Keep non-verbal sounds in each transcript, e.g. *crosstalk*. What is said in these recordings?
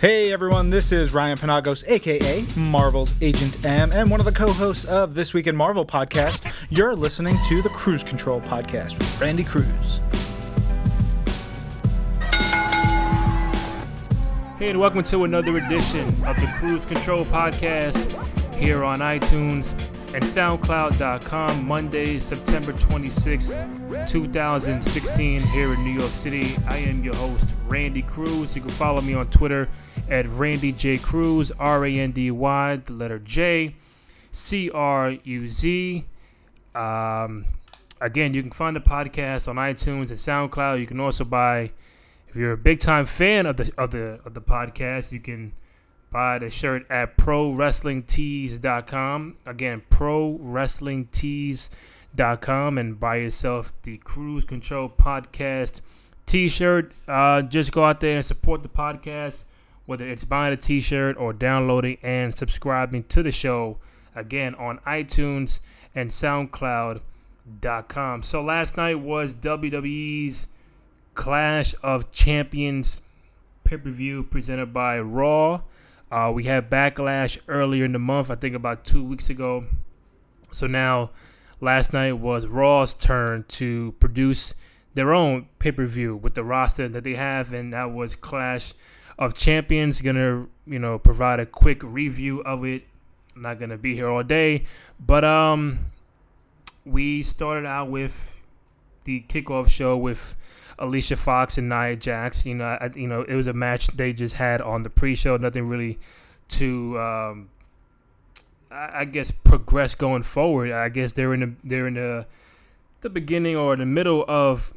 Hey everyone, this is Ryan Penagos, aka Marvel's Agent M, and one of the co hosts of This Week in Marvel podcast. You're listening to the Cruise Control podcast with Randy Cruz. Hey, and welcome to another edition of the Cruise Control podcast here on iTunes and SoundCloud.com, Monday, September 26, 2016, here in New York City. I am your host, Randy Cruz. You can follow me on Twitter at Randy J. Cruz, R A N D Y, the letter J, C R U Z. Um, again, you can find the podcast on iTunes and SoundCloud. You can also buy, if you're a big time fan of the of the of the podcast, you can buy the shirt at ProWrestlingTees.com. Again, ProWrestlingTees.com, and buy yourself the Cruise Control Podcast T-shirt. Uh, just go out there and support the podcast whether it's buying a t shirt or downloading and subscribing to the show, again, on iTunes and SoundCloud.com. So last night was WWE's Clash of Champions pay per view presented by Raw. Uh, we had Backlash earlier in the month, I think about two weeks ago. So now, last night was Raw's turn to produce their own pay per view with the roster that they have, and that was Clash of Champions. Gonna you know provide a quick review of it. I'm not gonna be here all day, but um, we started out with the kickoff show with Alicia Fox and Nia Jax. You know, I, you know, it was a match they just had on the pre-show. Nothing really to, um, I, I, guess, progress going forward. I guess they're in the they're in the the beginning or the middle of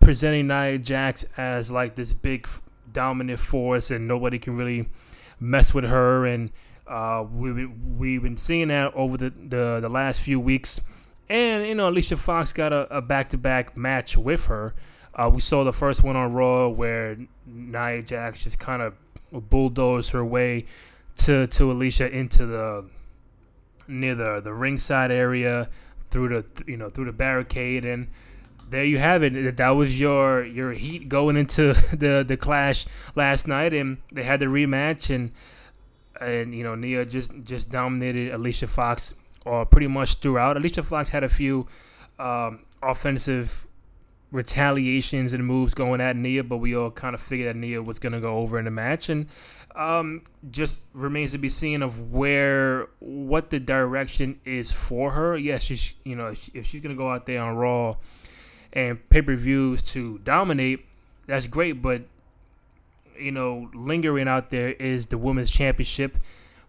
presenting Nia Jax as like this big dominant force, and nobody can really mess with her. And uh, we we've been seeing that over the, the, the last few weeks. And you know, Alicia Fox got a back to back match with her. Uh, we saw the first one on Raw where Nia Jax just kind of bulldozed her way to to Alicia into the near the the ringside area through the you know through the barricade and there you have it. That was your your heat going into *laughs* the the clash last night, and they had the rematch, and and you know Nia just just dominated Alicia Fox, or uh, pretty much throughout. Alicia Fox had a few um, offensive retaliations and moves going at Nia, but we all kind of figured that Nia was going to go over in the match, and um, just remains to be seen of where what the direction is for her. Yes, she's you know if she's going to go out there on Raw and pay per views to dominate, that's great. But you know, lingering out there is the women's championship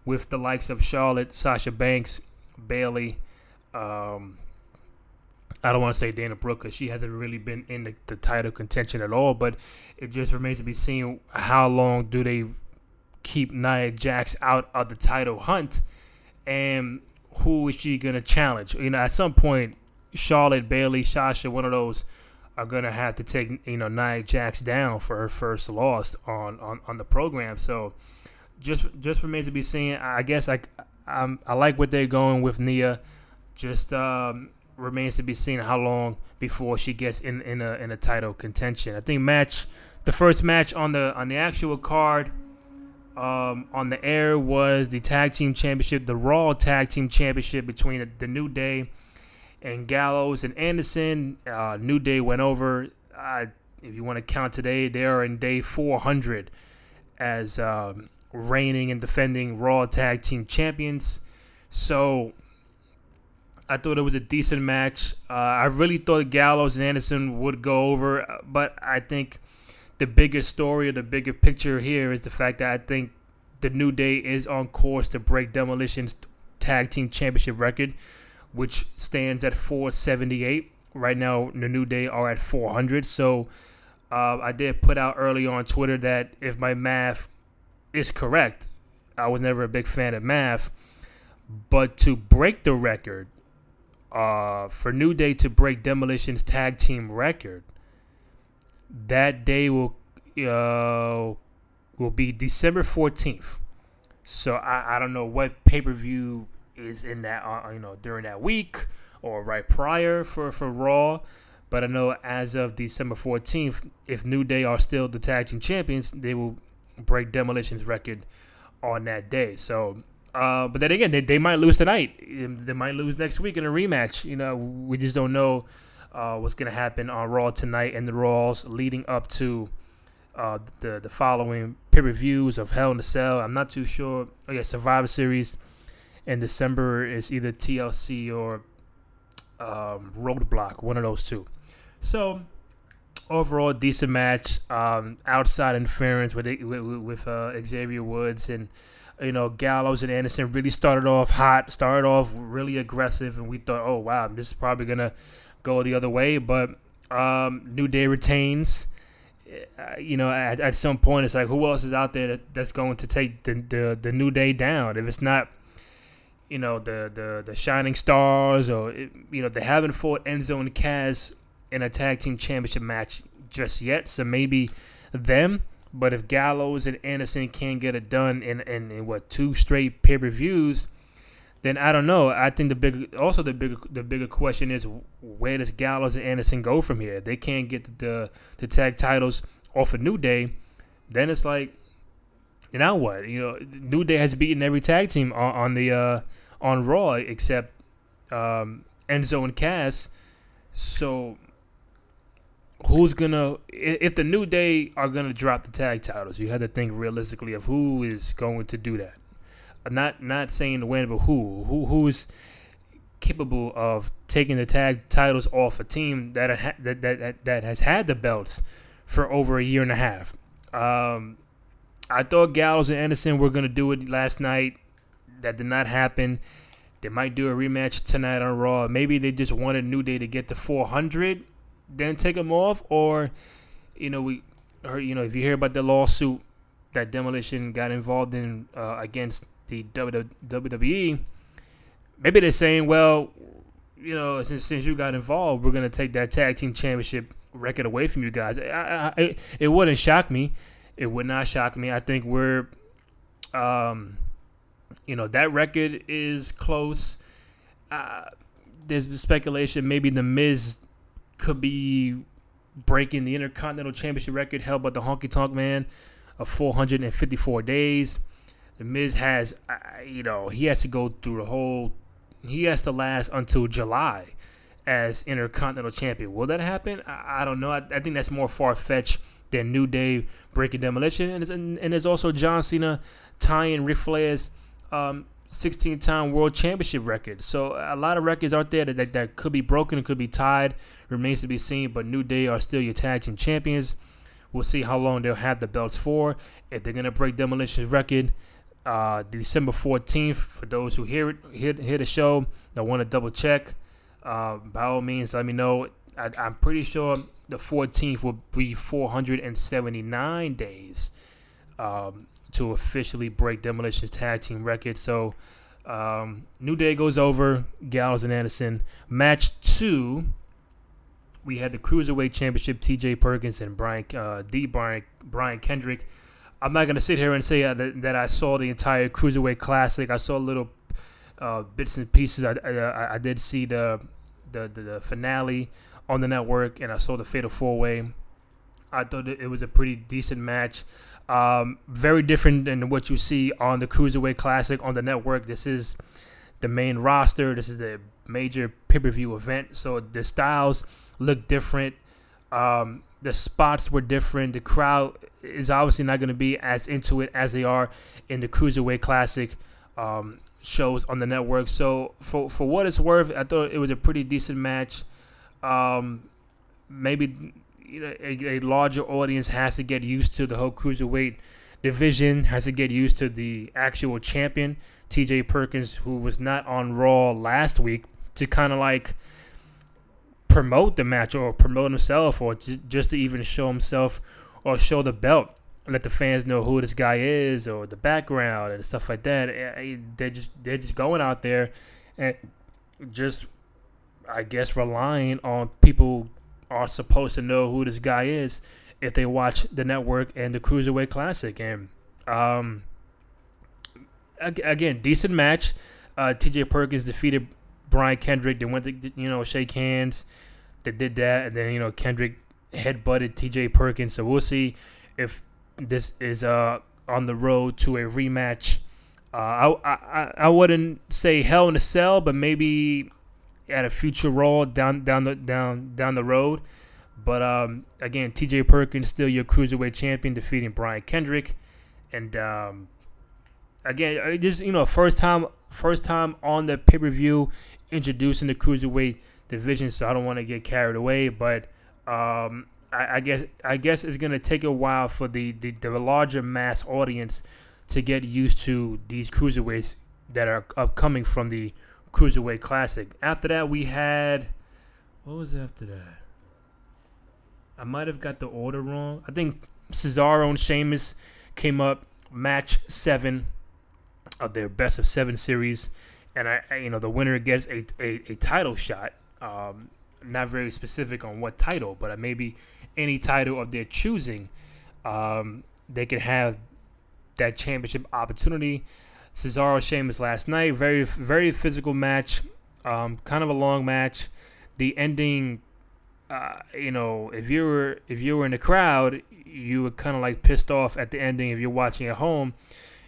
with the likes of Charlotte, Sasha Banks, Bayley. Um, I don't want to say Dana Brooke because she hasn't really been in the, the, title contention at all. But it just remains to be seen how long do they keep Nia Jax out of the title hunt, and who is she gonna challenge? You know, at some point Charlotte, Bayley, Sasha, one of those are gonna have to take you know Nia Jax down for her first loss on on, on the program. So just just remains to be seen. I guess I I'm, i like what they're going with Nia. Just um, remains to be seen how long before she gets in in a in a title contention. I think match the first match on the on the actual card. Um, on the air was the tag team championship, the Raw tag team championship between the, the New Day and Gallows and Anderson. Uh, New Day went over. Uh, if you want to count today, they are in day 400 as um, reigning and defending Raw Tag Team Champions. So I thought it was a decent match. Uh, I really thought Gallows and Anderson would go over, but I think the bigger story or the bigger picture here is the fact that I think the New Day is on course to break Demolition's tag team championship record which stands at 478. Right now, the New Day are at 400. So uh, I did put out early on Twitter that if my math is correct, I was never a big fan of math, but to break the record, uh, for New Day to break Demolition's tag team record, that day will uh, will be December 14th. So I, I don't know what pay per view is in that uh, you know during that week or right prior for for Raw. But I know as of December 14th, if New Day are still the tag team champions, they will break Demolition's record on that day. So, uh, but then again, they, they might lose tonight. They might lose next week in a rematch. You know, we just don't know uh, what's going to happen on Raw tonight and the Raws leading up to uh, the the following pay per views of Hell in a Cell. I'm not too sure. Oh yeah, Survivor Series in December is either TLC or um, Roadblock, one of those two. So overall, decent match. Um, outside interference with with, with uh, Xavier Woods and you know Gallows and Anderson really started off hot, started off really aggressive, and we thought, oh wow, this is probably gonna go the other way. But um, New Day retains. Uh, you know, at, at some point, it's like who else is out there that, that's going to take the, the the New Day down? If it's not you know the the the shining stars or you know they haven't fought Enzo and Cass in a tag team championship match just yet so maybe them but if Gallows and Anderson can't get it done in, in, in what two straight pay per views then I don't know I think the big also the bigger the bigger question is where does Gallows and Anderson go from here if they can't get the the, tag titles off a of New Day then it's like now what? You know, New Day has beaten every tag team on, on the uh, on Raw except um, Enzo and Cass. So who's gonna if the New Day are gonna drop the tag titles? You have to think realistically of who is going to do that. Not not saying the win, but who who who's capable of taking the tag titles off a team that that that that has had the belts for over a year and a half. Um, I thought Gallows and Anderson were gonna do it last night. That did not happen. They might do a rematch tonight on Raw. Maybe they just wanted New Day to get to 400, then take them off, or you know we, or you know if you hear about the lawsuit that Demolition got involved in uh, against the WWE, maybe they're saying, well, you know, since since you got involved, we're gonna take that tag team championship record away from you guys. I, I, it wouldn't shock me it would not shock me. I think we're, um, you know, that record is close. Uh, there's speculation maybe the Miz could be breaking the Intercontinental Championship record held by the Honky Tonk Man of 454 days. The Miz has, you know, he has to go through the whole. He has to last until July as Intercontinental Champion. Will that happen? I, I don't know. I, I think that's more far fetched than New Day breaking demolition, and, and, and there's also John Cena tying Ric Flair's um, 16 time world championship record. So a lot of records out there that, that, that could be broken, could be tied, remains to be seen. But New Day are still your tag team champions. We'll see how long they'll have the belts for. If they're gonna break Demolition's record, uh, December 14th. For those who hear it, hear, hear the show, that want to double check, uh, by all means, let me know. I, I'm pretty sure the 14th will be 479 days um, to officially break Demolition's tag team record. So, um, New Day goes over Gallows and Anderson. Match two, we had the Cruiserweight Championship, T.J. Perkins and Brian uh, D. Brian, Brian Kendrick. I'm not gonna sit here and say uh, that, that, I saw the entire Cruiserweight Classic. I saw little uh, bits and pieces. I, I, I did see the the, the, the finale on the network, and I saw the Fatal Four Way. I thought it was a pretty decent match. Um, very different than what you see on the Cruiserweight Classic on the network. This is the main roster. This is a major pay per view event, so the styles look different. Um, the spots were different. The crowd is obviously not going to be as into it as they are in the Cruiserweight Classic um, shows on the network. So for for what it's worth, I thought it was a pretty decent match um, maybe you know, a, a, larger audience has to get used to the whole cruiserweight division, has to get used to the actual champion, T.J. Perkins, who was not on Raw last week, to kind of like promote the match or promote himself, or just to even show himself or show the belt. Let the fans know who this guy is, or the background and stuff like that. They're just they're just going out there and just I guess relying on people are supposed to know who this guy is if they watch the network and the Cruiserweight Classic. And um, again, decent match. Uh, T.J. Perkins defeated Brian Kendrick. They went to you know shake hands. They did that, and then you know Kendrick headbutted T.J. Perkins. So we'll see if this is uh on the road to a rematch. Uh, I, I I wouldn't say Hell in a Cell, but maybe at a future role down down the down down the road. But um, again, T.J. Perkins still your cruiserweight champion, defeating Brian Kendrick, and um, again, just you know, first time first time on the pay per view introducing the cruiserweight division. So I don't want to get carried away, but um, I, I, guess I guess it's gonna take a while for the, the the larger mass audience to get used to these cruiserweights that are upcoming from the cruiserweight classic. After that, we had what was after that? I might have got the order wrong. I think Cesaro and Sheamus came up match seven of their best of seven series, and I, you know the winner gets a a, a title shot. Um, not very specific on what title, but maybe any title of their choosing. Um, they can have that championship opportunity. Cesaro Sheamus last night, very very physical match, um, kind of a long match. The ending, uh, you know, if you were if you were in the crowd, you were kind of like pissed off at the ending. If you're watching at home,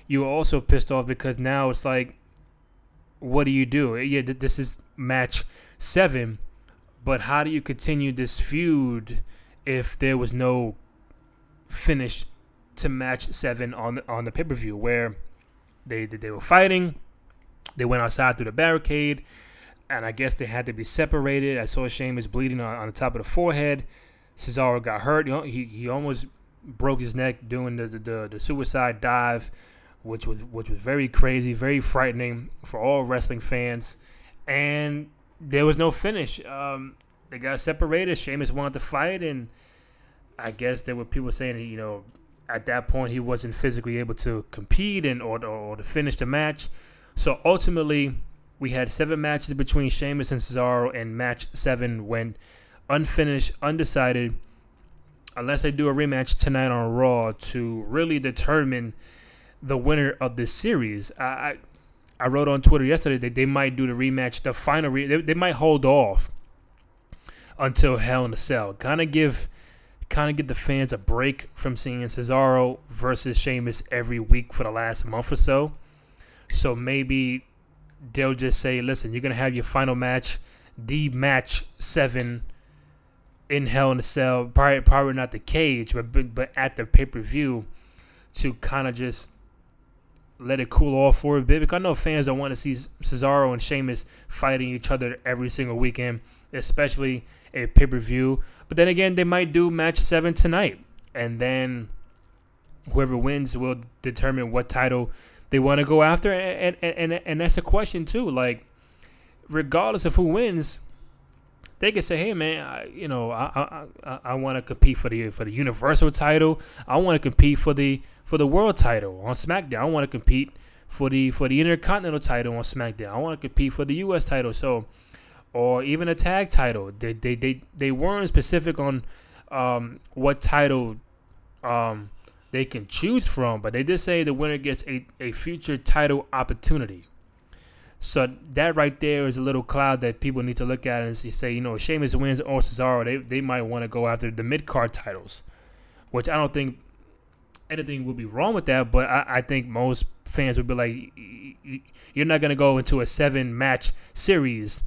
you were also pissed off because now it's like, what do you do? Yeah, this is match seven, but how do you continue this feud if there was no finish to match seven on on the pay per view where they they were fighting, they went outside through the barricade, and I guess they had to be separated. I saw Sheamus bleeding on, on the top of the forehead. Cesaro got hurt. You know, he he almost broke his neck doing the, the the suicide dive, which was which was very crazy, very frightening for all wrestling fans. And there was no finish. Um, they got separated. Sheamus wanted to fight, and I guess there were people saying, you know, at that point he wasn't physically able to compete and or, or, to finish the match. So ultimately, we had seven matches between Sheamus and Cesaro, and match seven went unfinished, undecided, unless they do a rematch tonight on Raw to really determine the winner of this series. I, I, I wrote on Twitter yesterday that they might do the rematch, the final. Re- they, they might hold off until Hell in a Cell, kind of give kind of give the fans a break from seeing Cesaro versus Sheamus every week for the last month or so. So maybe they'll just say, listen, you're going to have your final match, the match seven in Hell in a Cell, probably, probably not the cage, but, but at the pay per view to kind of just let it cool off for a bit because I know fans don't want to see Cesaro and Sheamus fighting each other every single weekend, especially a pay per view. But then again, they might do match seven tonight, and then whoever wins will determine what title they want to go after. And, and and and that's a question too. Like, regardless of who wins, they can say, "Hey, man, I, you know, I I, I want to compete for the for the Universal title. I want to compete for the for the World title on SmackDown. I want to compete for the for the Intercontinental title on SmackDown. I want to compete for the U.S. title. So, or even a tag title. They they they, they weren't specific on um, what title um, they can choose from, but they did say the winner gets a, a future title opportunity. So that right there is a little cloud that people need to look at and say, you know, Sheamus wins or Cesaro, they, they might want to go after the mid card titles, which I don't think anything would be wrong with that. But I, I think most fans would be like, you're not going to go into a seven match series,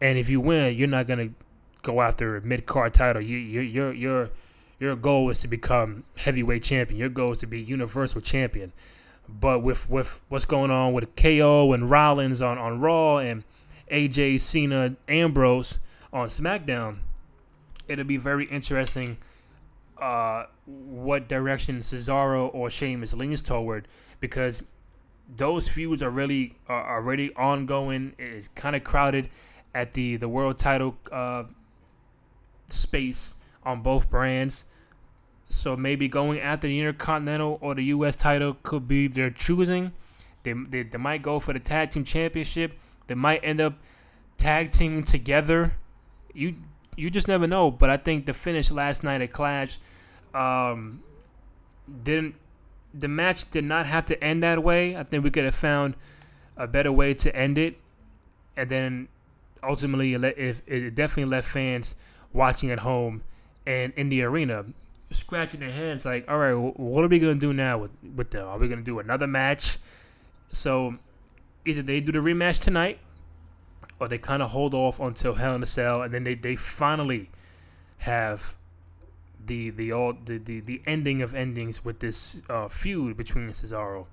and if you win, you're not going to go after a mid card title. You, you, your your your goal is to become heavyweight champion. Your goal is to be universal champion. But with with what's going on with KO and Rollins on, on Raw and AJ Cena Ambrose on SmackDown, it'll be very interesting uh, what direction Cesaro or Sheamus leans toward because those feuds are really are already ongoing. It's kind of crowded at the the world title uh, space on both brands. So maybe going after the Intercontinental or the U.S. title could be their choosing. They, they, they might go for the tag team championship. They might end up tag teaming together. You you just never know. But I think the finish last night at Clash um, didn't the match did not have to end that way. I think we could have found a better way to end it, and then ultimately it, it, it definitely left fans watching at home and in the arena scratching their heads like, all right, what are we gonna do now with with them? Are we gonna do another match? So either they do the rematch tonight, or they kind of hold off until Hell in a Cell, and then they, they finally have the the all the, the, the ending of endings with this uh, feud between Cesaro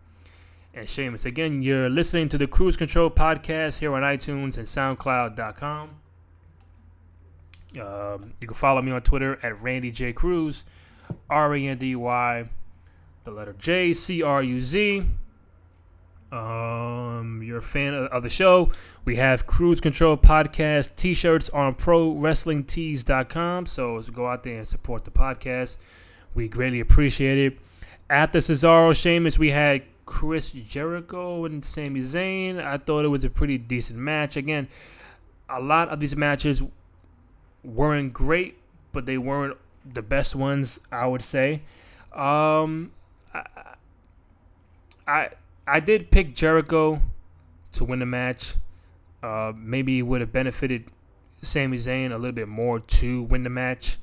and Sheamus. Again, you're listening to the Cruise Control podcast here on iTunes and SoundCloud.com. Um, you can follow me on Twitter at Randy J Cruz, R E N D Y, the letter J C R U Z. Um, you're a fan of, the show. We have Cruise Control Podcast t shirts on ProWrestlingTees.com. So go out there and support the podcast. We greatly appreciate it. At the Cesaro Sheamus, we had Chris Jericho and Sami Zayn. I thought it was a pretty decent match. Again, a lot of these matches weren't great, but they weren't the best ones, I would say. Um, I, I I did pick Jericho to win the match. Uh, maybe would have benefited Sami Zayn a little bit more to win the match.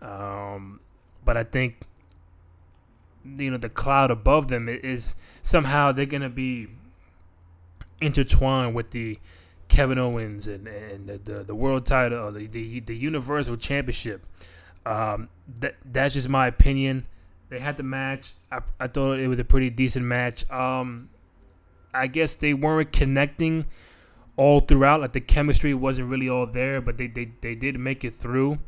Um, but I think you know the cloud above them is somehow they're gonna be intertwined with the Kevin Owens and, and the, the, the world title or the, the, the Universal Championship. Um, that that's just my opinion. They had the match. I, I thought it was a pretty decent match. Um, I guess they weren't connecting all throughout. Like the chemistry wasn't really all there, but they they, they did make it through.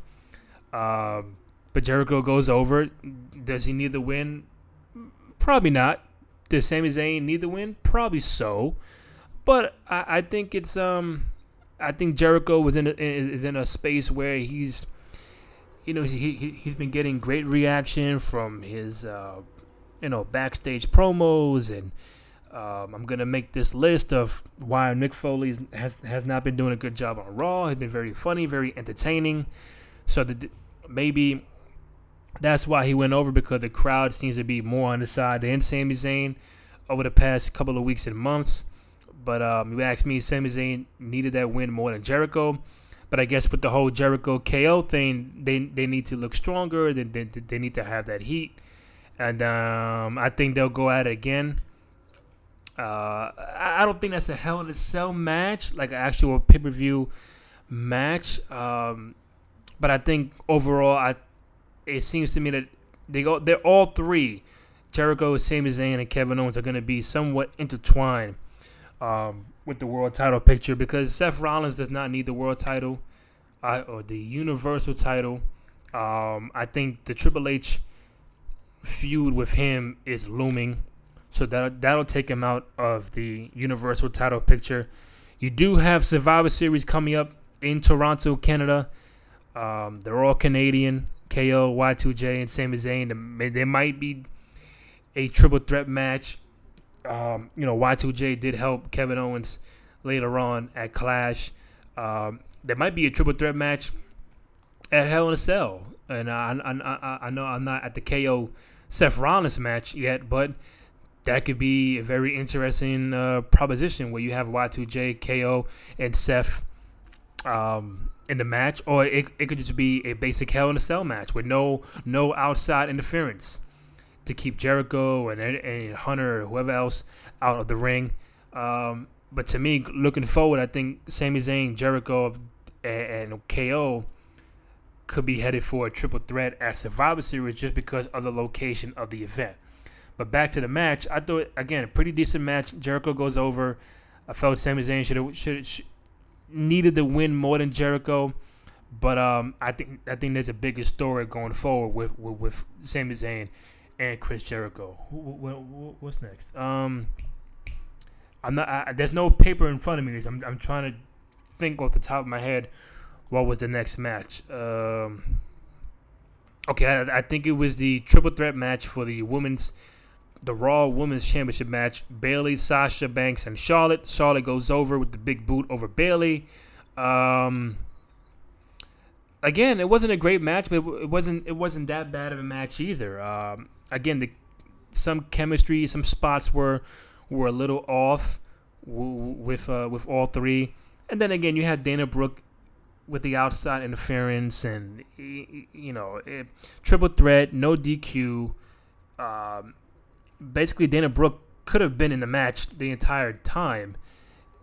Um, but Jericho goes over. Does he need the win? Probably not. Does Sami Zayn need the win? Probably so. But I, I think it's um, I think Jericho was in a, is in a space where he's, you know, he, he he's been getting great reaction from his, uh, you know, backstage promos, and um, I'm gonna make this list of why Mick Foley has has not been doing a good job on Raw. He's been very funny, very entertaining. So the, maybe that's why he went over because the crowd seems to be more on the side than Sami Zayn over the past couple of weeks and months. But um, you ask me, Sami Zayn needed that win more than Jericho. But I guess with the whole Jericho KO thing, they they need to look stronger. They, they, they need to have that heat. And um, I think they'll go at it again. Uh, I don't think that's a Hell in a Cell match, like an actual pay per view match. Um, but I think overall, I it seems to me that they go they're all three, Jericho, Sami Zayn, and Kevin Owens are going to be somewhat intertwined um, with the world title picture because Seth Rollins does not need the world title uh, or the Universal title. Um, I think the Triple H feud with him is looming, so that that'll take him out of the Universal title picture. You do have Survivor Series coming up in Toronto, Canada. Um, they're all Canadian. KO, Y2J, and Sami Zayn. They might be a triple threat match um, you know, Y2J did help Kevin Owens later on at Clash. Um, there might be a triple threat match at Hell in a Cell, and I, I, I, I know I'm not at the KO Seth Rollins match yet, but that could be a very interesting uh, proposition where you have Y2J, KO, and Seth um, in the match, or it, it could just be a basic Hell in a Cell match with no no outside interference to keep Jericho and, and Hunter or whoever else out of the ring. Um, but to me, looking forward, I think Sami Zayn, Jericho, and, and KO could be headed for a triple threat at Survivor Series just because of the location of the event. But back to the match, I thought again a pretty decent match. Jericho goes over. I felt Sami Zayn should have should needed the win more than Jericho, but um, I think I think there's a bigger story going forward with with, with Sami Zayn and Chris Jericho. what's next? Um, I'm not. I, there's no paper in front of me. I'm I'm trying to think off the top of my head. What was the next match? Um, okay, I, I think it was the triple threat match for the women's, the Raw Women's Championship match. Bayley, Sasha Banks, and Charlotte. Charlotte goes over with the big boot over Bayley. Um, again, it wasn't a great match, but it wasn't it wasn't that bad of a match either. Um, again, the some chemistry, some spots were were a little off with uh, with all three, and then again, you had Dana Brooke with the outside interference and you know it, triple threat, no DQ. Um, basically Dana Brooke could have been in the match the entire time,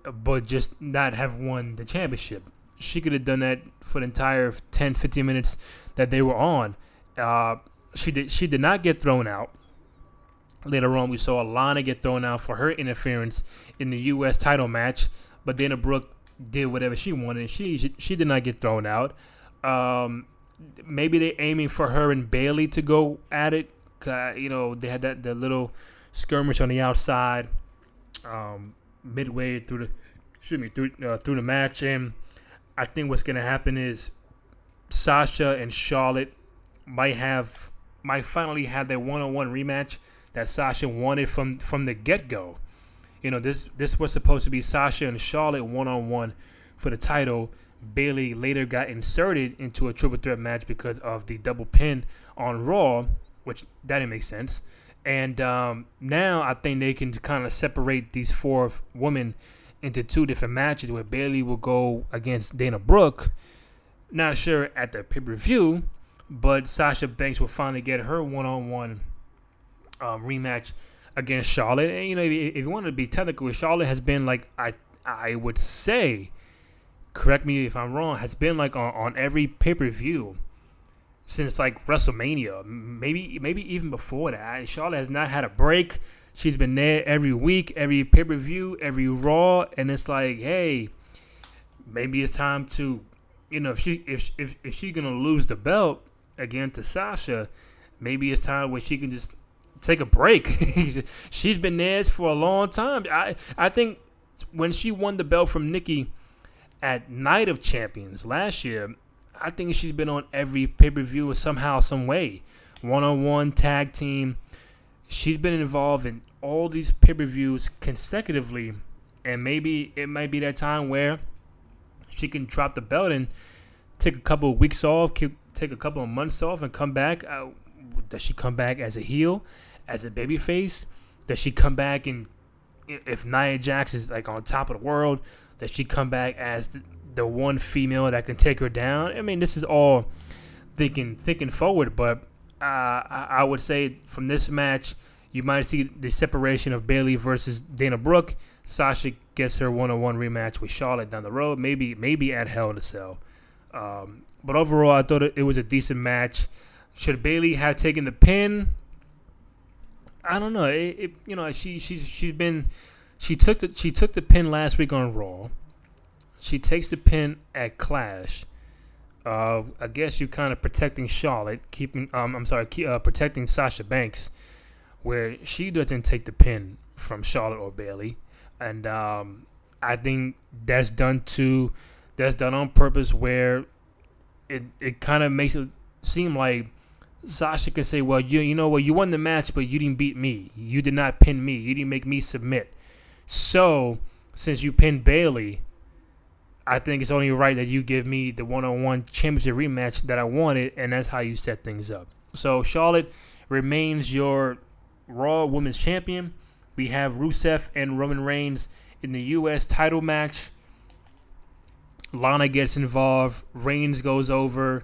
but just not have won the championship. She could have done that for the entire 10, 15 minutes that they were on. Uh, she did. She did not get thrown out. Later on, we saw Alana get thrown out for her interference in the U.S. title match, but Dana Brooke did whatever she wanted. She she, she did not get thrown out. Um, maybe they're aiming for her and Bayley to go at it. Uh, you know, they had that the little skirmish on the outside, um, midway through the excuse me through uh, through the match, and I think what's gonna happen is Sasha and Charlotte might have might finally have their one on one rematch that Sasha wanted from from the get go. You know, this this was supposed to be Sasha and Charlotte one on one for the title. Bayley later got inserted into a triple threat match because of the double pin on Raw, which that didn't make sense. And um, now I think they can kind of separate these four women into two different matches where Bayley will go against Dana Brooke. Not sure at the pay per view, but Sasha Banks will finally get her one on one rematch against Charlotte. And you know, if, if you want to be technical, Charlotte has been like I I would say, correct me if I'm wrong, has been like on, on every pay per view since like WrestleMania, maybe maybe even before that. Charlotte has not had a break. She's been there every week, every pay per view, every Raw, and it's like, hey, maybe it's time to, you know, if she if if if she's gonna lose the belt again to Sasha, maybe it's time where she can just take a break. *laughs* she's been there for a long time. I I think when she won the belt from Nikki at Night of Champions last year, I think she's been on every pay per view somehow, some way. One on one, tag team. She's been involved in all these pay per views consecutively. And maybe it might be that time where she can drop the belt and take a couple of weeks off, take a couple of months off, and come back. Uh, does she come back as a heel, as a babyface? Does she come back and if Nia Jax is like on top of the world, does she come back as the, the one female that can take her down. I mean, this is all thinking thinking forward, but uh, I, I, would say from this match, you might see the separation of Bayley versus Dana Brooke. Sasha gets her one-on-one rematch with Charlotte down the road, maybe maybe at Hell in a Cell. Um, but overall, I thought it, was a decent match. Should Bayley have taken the pin? I don't know. It, it, you know she she's she's been she took the she took the pin last week on Raw. She takes the pin at Clash. Uh, I guess you're kind of protecting Charlotte, keeping um, I'm sorry, keep, uh, protecting Sasha Banks, where she doesn't take the pin from Charlotte or Bayley, and um, I think that's done to that's done on purpose, where it it kind of makes it seem like Sasha can say, "Well, you you know what, well, you won the match, but you didn't beat me. You did not pin me. You didn't make me submit. So since you pinned Bayley, I think it's only right that you give me the one-on-one championship rematch that I wanted, and that's how you set things up. So Charlotte remains your Raw Women's Champion. We have Rusev and Roman Reigns in the U.S. title match. Lana gets involved. Reigns goes over.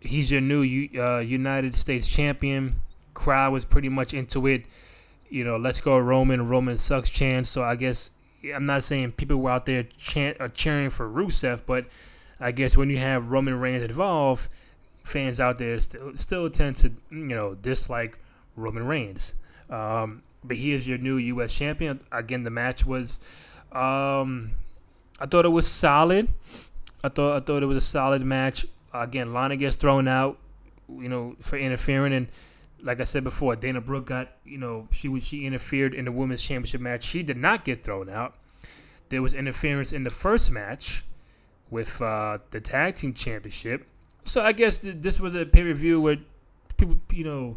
He's your new uh, United States champion. Crowd was pretty much into it. You know, let's go Roman. Roman sucks chance. So I guess I'm not saying people were out there chant, uh, cheering for Rusev, but I guess when you have Roman Reigns involved, fans out there still still tend to you know dislike Roman Reigns. Um, but he is your new U.S. champion. Again, the match was, um, I thought it was solid. I thought I thought it was a solid match. Again, Lana gets thrown out, you know, for interfering and like I said before, Dana Brooke got you know she was she interfered in the women's championship match. She did not get thrown out. There was interference in the first match with uh, the tag team championship. So I guess th- this was a pay per view where people you know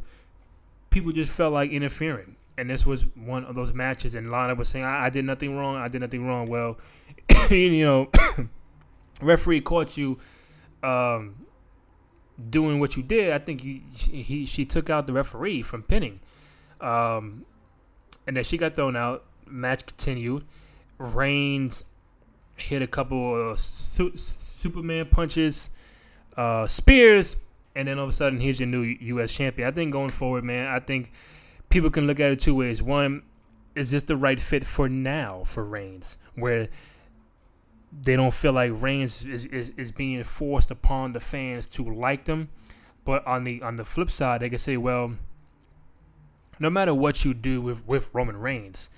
people just felt like interfering, and this was one of those matches. And Lana was saying, "I, I did nothing wrong. I did nothing wrong." Well, *coughs* you know, *coughs* referee caught you. Um, doing what you did, I think he, he she took out the referee from pinning, um, and then she got thrown out. Match continued. Reigns hit a couple of su- Superman punches, uh, spears, and then all of a sudden here's your new U.S. champion. I think going forward, man, I think people can look at it two ways. One, is this the right fit for now for Reigns, where they don't feel like Reigns is, is, is being forced upon the fans to like them. But on the on the flip side, they can say, well, no matter what you do with, with Roman Reigns,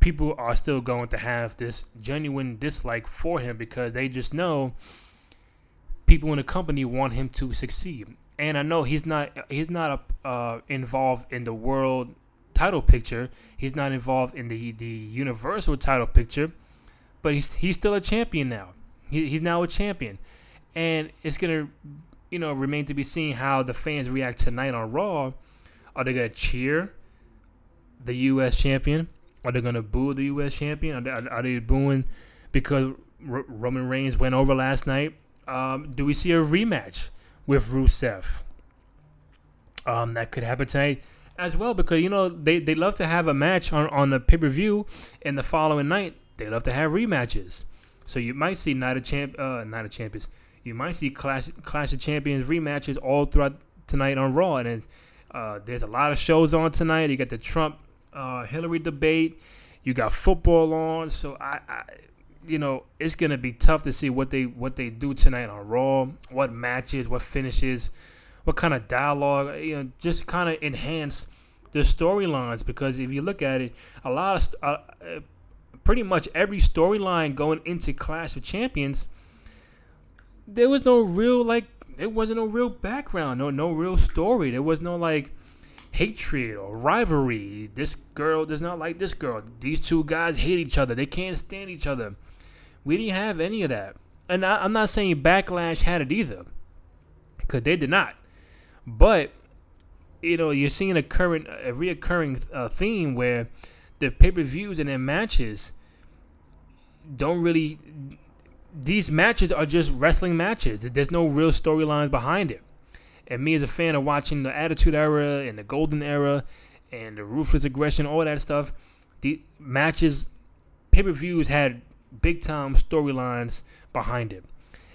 people are still going to have this genuine dislike for him because they just know people in the company want him to succeed. And I know he's not he's not uh, involved in the world title picture. He's not involved in the the universal title picture but he's he's still a champion now. He, he's now a champion, and it's gonna you know remain to be seen how the fans react tonight on Raw. Are they gonna cheer the U.S. champion? Are they gonna boo the U.S. champion? Are they, are they booing because R- Roman Reigns went over last night? Um, do we see a rematch with Rusev? Um, that could happen tonight as well because you know they, they love to have a match on, on the pay per view and the following night they love to have rematches. So you might see Night of Champ, uh, Night of Champions. You might see Clash Clash of Champions rematches all throughout tonight on Raw, and uh, there's a lot of shows on tonight. You got the Trump uh, Hillary debate. You got football on, so I, I, you know, it's gonna be tough to see what they what they do tonight on Raw. What matches, what finishes, what kind of dialogue. You know, just kind of enhance the storylines because if you look at it, a lot of uh, pretty much every storyline going into Clash of Champions, there was no real like there wasn't no real background, no no real story. There was no like hatred or rivalry. This girl does not like this girl. These two guys hate each other. They can't stand each other. We didn't have any of that. And I, am not saying Backlash had it either, because they did not. But you know, you're seeing a current, a reoccurring uh, theme where the pay per views and their matches don't really. These matches are just wrestling matches. There's no real storylines behind it. And me as a fan of watching the Attitude Era and the Golden Era and the Ruthless Aggression, all that stuff, the matches, pay per views had big time storylines behind it.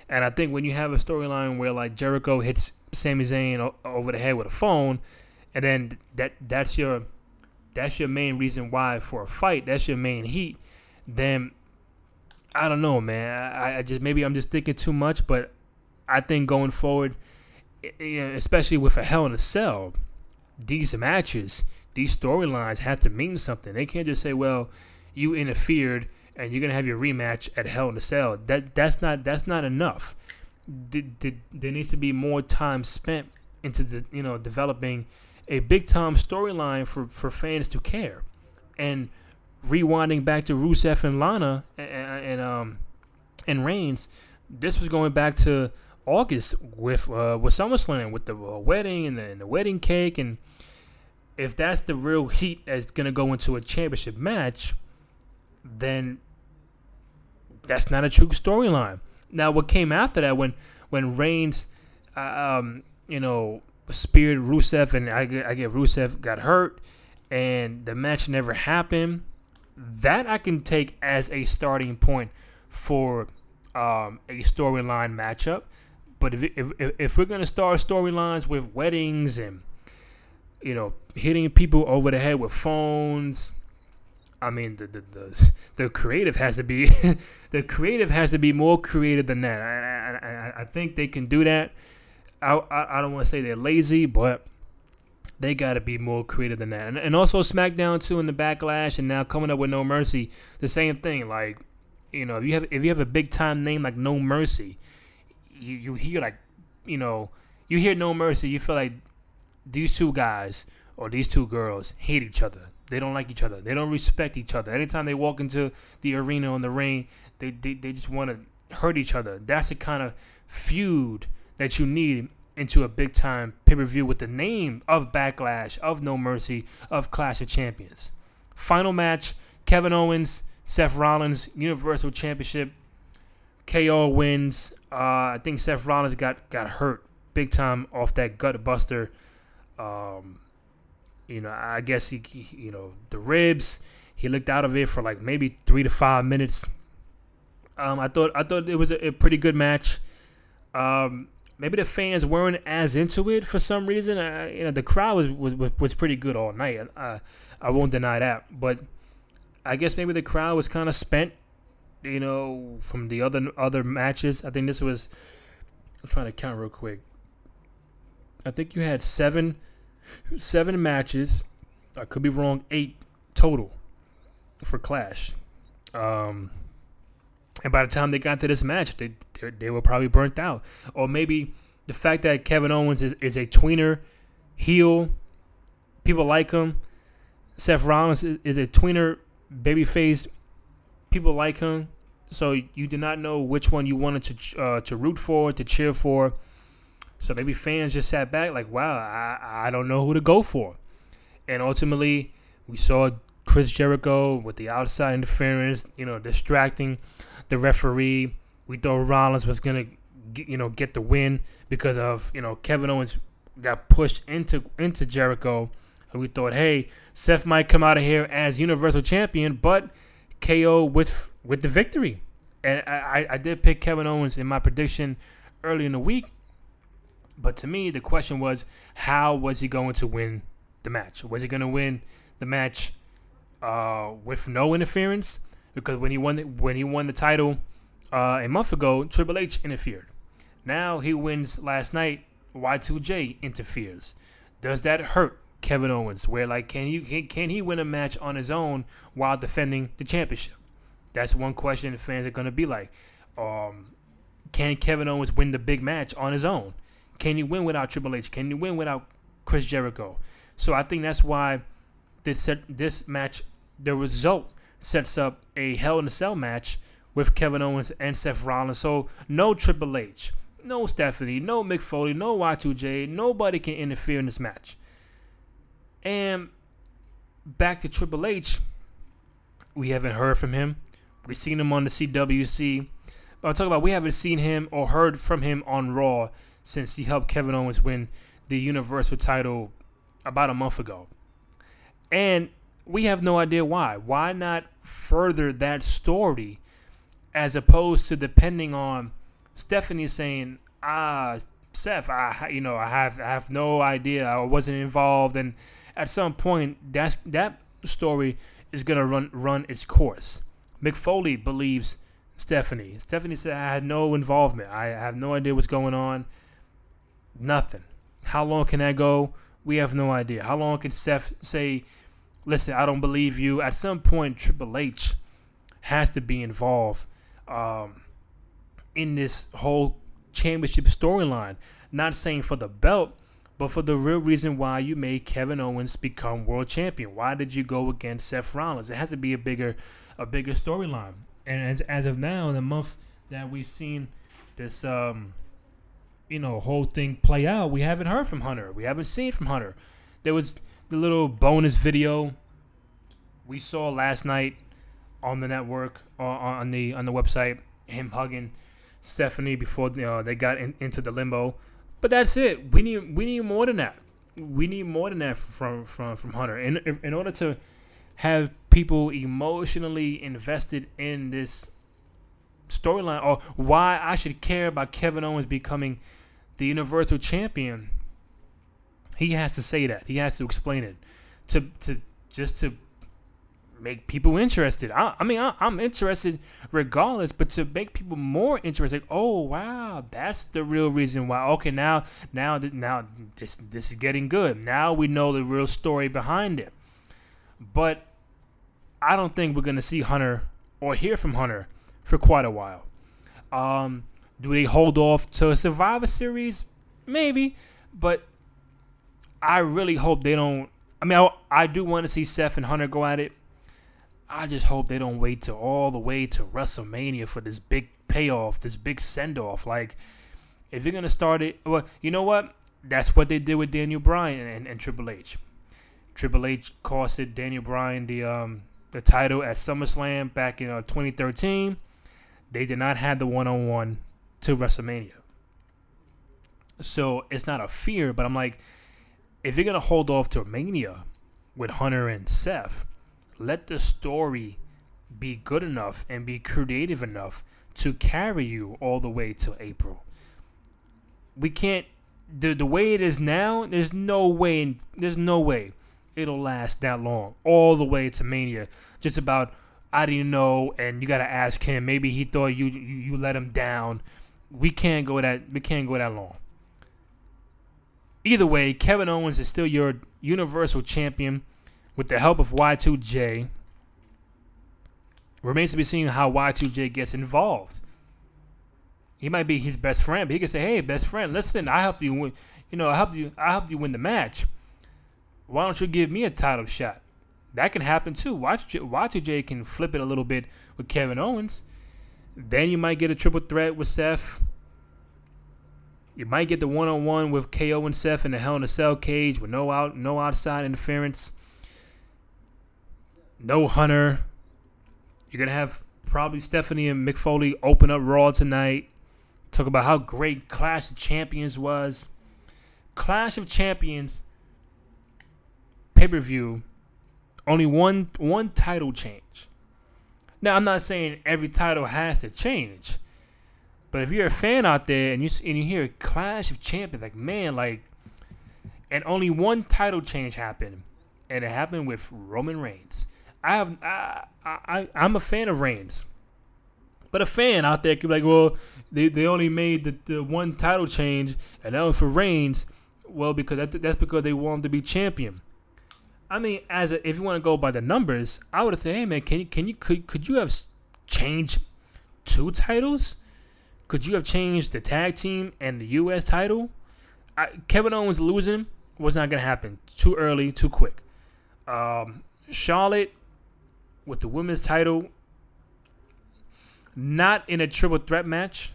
And I think when you have a storyline where like Jericho hits Sami Zayn over the head with a phone, and then that that's your that's your main reason why for a fight, that's your main heat, then I don't know, man. I, I just maybe I'm just thinking too much, but I think going forward, especially with a Hell in a Cell, these matches, these storylines have to mean something. They can't just say, "Well, you interfered and you're gonna have your rematch at Hell in a Cell." That that's not that's not enough. There needs to be more time spent into the you know developing a big time storyline for, for fans to care. And rewinding back to Rusev and Lana and, and um and Reigns, this was going back to August with uh, with SummerSlam with the uh, wedding and the, and the wedding cake and if that's the real heat that's gonna go into a championship match, then that's not a true storyline. Now, what came after that when when Reigns, uh, um, you know, speared Rusev, and I get, I get Rusev got hurt, and the match never happened. That I can take as a starting point for um, a storyline matchup. But if, if, if we're gonna start storylines with weddings and you know hitting people over the head with phones, I mean the the the, the creative has to be *laughs* the creative has to be more creative than that. I, I, I think they can do that. I, I, I don't want to say they're lazy, but they got to be more creative than that. And, and also SmackDown too in the backlash, and now coming up with No Mercy, the same thing. Like, you know, if you have if you have a big time name like No Mercy, you you hear like, you know, you hear No Mercy, you feel like these two guys or these two girls hate each other. They don't like each other. They don't respect each other. Anytime they walk into the arena in the ring, they they, they just want to hurt each other. That's the kind of feud that you need into a big time pay per view with the name of Backlash, of No Mercy, of Clash of Champions. Final match Kevin Owens, Seth Rollins, Universal Championship. KO wins. Uh, I think Seth Rollins got, got hurt big time off that gut buster. Um, you know, I guess he, you know, the ribs. He looked out of it for like maybe three to five minutes. Um, I thought I thought it was a, a pretty good match. Um, maybe the fans weren't as into it for some reason. You know, the crowd was, was was pretty good all night. Uh, I won't deny that, but I guess maybe the crowd was kind of spent. You know, from the other other matches. I think this was. I'm trying to count real quick. I think you had seven seven matches. I could be wrong. Eight total for Clash. Um, and by the time they got to this match, they they were probably burnt out. Or maybe the fact that Kevin Owens is, is a tweener heel, people like him. Seth Rollins is, is a tweener babyface, people like him. So you did not know which one you wanted to uh, to root for, to cheer for. So maybe fans just sat back like, wow, I, I don't know who to go for. And ultimately, we saw Chris Jericho with the outside interference, you know, distracting the referee. We thought Rollins was gonna, get, you know, get the win because of you know Kevin Owens got pushed into into Jericho, and we thought, hey, Seth might come out of here as Universal Champion, but KO with with the victory. And I, I did pick Kevin Owens in my prediction early in the week, but to me, the question was, how was he going to win the match? Was he going to win the match uh, with no interference? Because when he won the, when he won the title uh, a month ago, Triple H interfered. Now he wins last night. Y2J interferes. Does that hurt Kevin Owens? Where like can you can, can he win a match on his own while defending the championship? That's one question the fans are gonna be like. Um, can Kevin Owens win the big match on his own? Can you win without Triple H? Can you win without Chris Jericho? So I think that's why this this match, the result sets up a Hell in a Cell match with Kevin Owens and Seth Rollins. So no Triple H, no Stephanie, no Mick Foley, no Y2J. Nobody can interfere in this match. And back to Triple H, we haven't heard from him. We've seen him on the CWC. But I'm talking about we haven't seen him or heard from him on Raw since he helped Kevin Owens win the Universal title about a month ago. And we have no idea why. Why not further that story as opposed to depending on Stephanie saying, "Ah, Seth, I you know, I have I have no idea. I wasn't involved." And at some point, that's that story is going to run run its course. Mick Foley believes Stephanie. Stephanie said, "I had no involvement. I have no idea what's going on. Nothing. How long can that go? We have no idea. How long can Seth say, listen, I don't believe you? At some point, Triple H has to be involved um, in this whole championship storyline. Not saying for the belt, but for the real reason why you made Kevin Owens become world champion. Why did you go against Seth Rollins? It has to be a bigger, a bigger storyline. And as, as of now, in the month that we've seen this um, you know whole thing play out, we haven't heard from Hunter. We haven't seen from Hunter. There was the little bonus video we saw last night on the network uh, on the on the website. Him hugging Stephanie before they got in, into the limbo. But that's it. We need we need more than that. We need more than that from from from Hunter. In in order to have people emotionally invested in this storyline or why I should care about Kevin Owens becoming the Universal Champion, he has to say that. He has to explain it to to just to make people interested. I, I mean, I, am interested regardless, but to make people more interested. Oh wow, that's the real reason why. Okay, now now now this this is getting good. Now we know the real story behind it. But I don't think we're gonna see Hunter or hear from Hunter for quite a while. Um, do they hold off to a Survivor Series? Maybe, but I really hope they don't. I mean, I, I do want to see Seth and Hunter go at it. I just hope they don't wait to all the way to WrestleMania for this big payoff, this big send off. Like, if you're gonna start it, well, you know what? That's what they did with Daniel Bryan and, and Triple H. Triple H costed Daniel Bryan the um, the title at SummerSlam back in uh, 2013. They did not have the one on one to WrestleMania. So it's not a fear, but I'm like, if you're gonna hold off to Mania with Hunter and Seth, let the story be good enough and be creative enough to carry you all the way to April. we can't. The the way it is now, there's no way. There's no way it'll last that long. All the way to Mania. Just about. I didn't know, and you gotta ask him. Maybe he thought you you, you let him down. We can't go that. We can't go that long. Either way, Kevin Owens is still your Universal Champion with the help of Y2J. Remains to be seen how Y2J gets involved. He might be his best friend, but he can say, "Hey, best friend, listen, I helped you win. You know, I helped you. I helped you win the match. Why don't you give me a title shot?" That can happen too. Y2J can flip it a little bit with Kevin Owens. Then you might get a triple threat with Seth. You might get the one on one with KO and Seth in the Hell in a Cell cage with no out, no outside interference. No Hunter. You're gonna have probably Stephanie and Mick Foley open up Raw tonight. Talk about how great Clash of Champions was. Clash of Champions pay per view. Only one one title change. Now I'm not saying every title has to change, but if you're a fan out there and you and you hear Clash of Champions, like man, like, and only one title change happened, and it happened with Roman Reigns. I have I, I I'm a fan of Reigns. But a fan out there could be like, well, they, they only made the, the one title change and that was for Reigns. Well, because that, that's because they want him to be champion. I mean, as a, if you want to go by the numbers, I would say, hey man, can you can you could could you have changed two titles? Could you have changed the tag team and the U.S. title? I, Kevin Owens losing was not gonna happen. Too early, too quick. Um, Charlotte with the women's title, not in a triple threat match.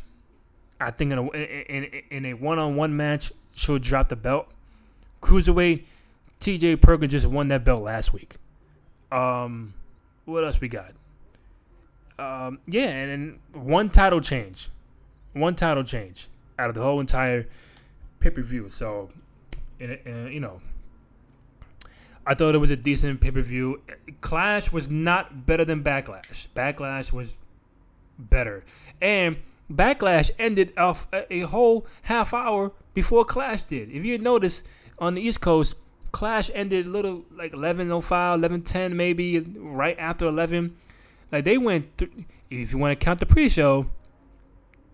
I think in a in, in a one on one match, she'll drop the belt. Cruiserweight, T.J. Perkins just won that belt last week. Um, what else we got? Um, yeah, and then one title change, one title change out of the whole entire pay per view. So, and, and, you know, I thought it was a decent pay per view. Clash was not better than Backlash. Backlash was better, and Backlash ended off a, a whole half hour before Clash did. If you notice on the East Coast, Clash ended a little like 11:05, 11:10 maybe, right after 11. Like they went, th- if you want to count the pre-show,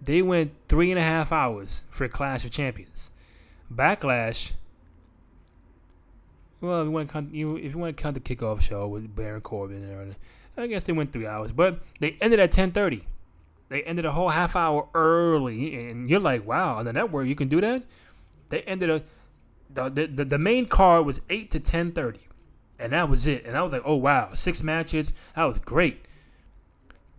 they went three and a half hours for Clash of Champions. Backlash well, if you want to count, you if you want to count the kickoff show with Baron Corbin, and I guess they went three hours, but they ended at ten thirty. They ended a whole half hour early, and you're like, wow, on the network you can do that. They ended a the the, the main card was eight to ten thirty, and that was it. And I was like, oh wow, six matches, that was great.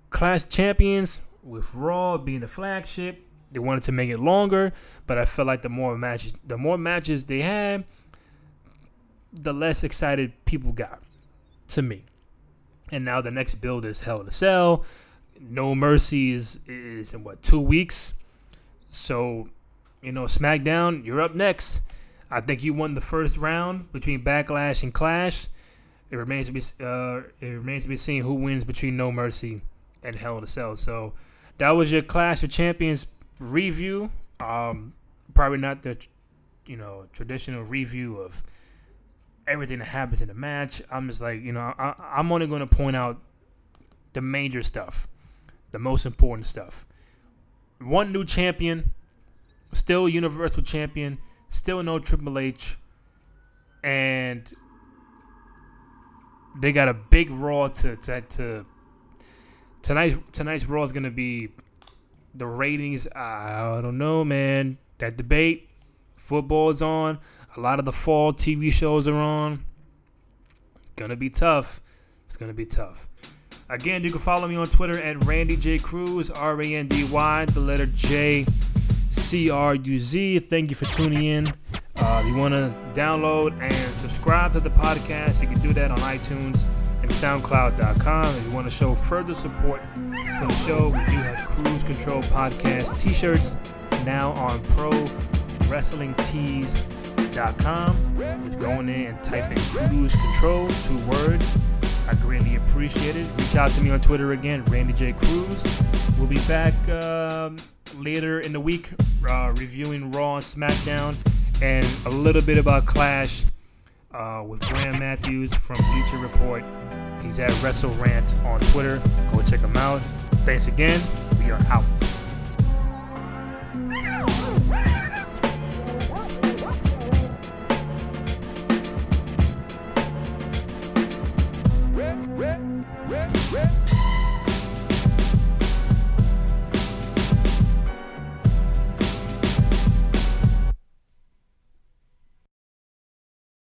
Clash champions with Raw being the flagship. They wanted to make it longer, but I felt like the more matches, the more matches they had the less excited people got to me. And now the next build is Hell in a Cell. No Mercy is, is in what, two weeks? So, you know, SmackDown, you're up next. I think you won the first round between Backlash and Clash. It remains to be uh, it remains to be seen who wins between No Mercy and Hell in a Cell. So that was your Clash of Champions review. Um, probably not the you know traditional review of everything that happens in the match. I'm just like, you know, I, I'm only going to point out the major stuff, the most important stuff. One new champion, still Universal Champion, still no Triple H, and they got a big Raw to to, to tonight's tonight's Raw is gonna be the ratings. I don't know, man. That debate, football's on. A lot of the fall TV shows are on. Gonna be tough. It's gonna be tough. Again, you can follow me on Twitter at Randy J Cruz, R A N D Y, the letter J C R U Z. Thank you for tuning in. Uh, if you want to download and subscribe to the podcast, you can do that on iTunes and SoundCloud.com. If you want to show further support for the show, we do have Cruise Control Podcast t shirts now on Pro Wrestling Tees com. Just going in and type in cruise control, two words. I greatly appreciate it. Reach out to me on Twitter again, Randy J. Cruz. We'll be back um, later in the week, uh, reviewing Raw and SmackDown, and a little bit about Clash uh, with Graham Matthews from Bleacher Report. He's at Wrestle Rant on Twitter. Go check him out. Thanks again. We are out.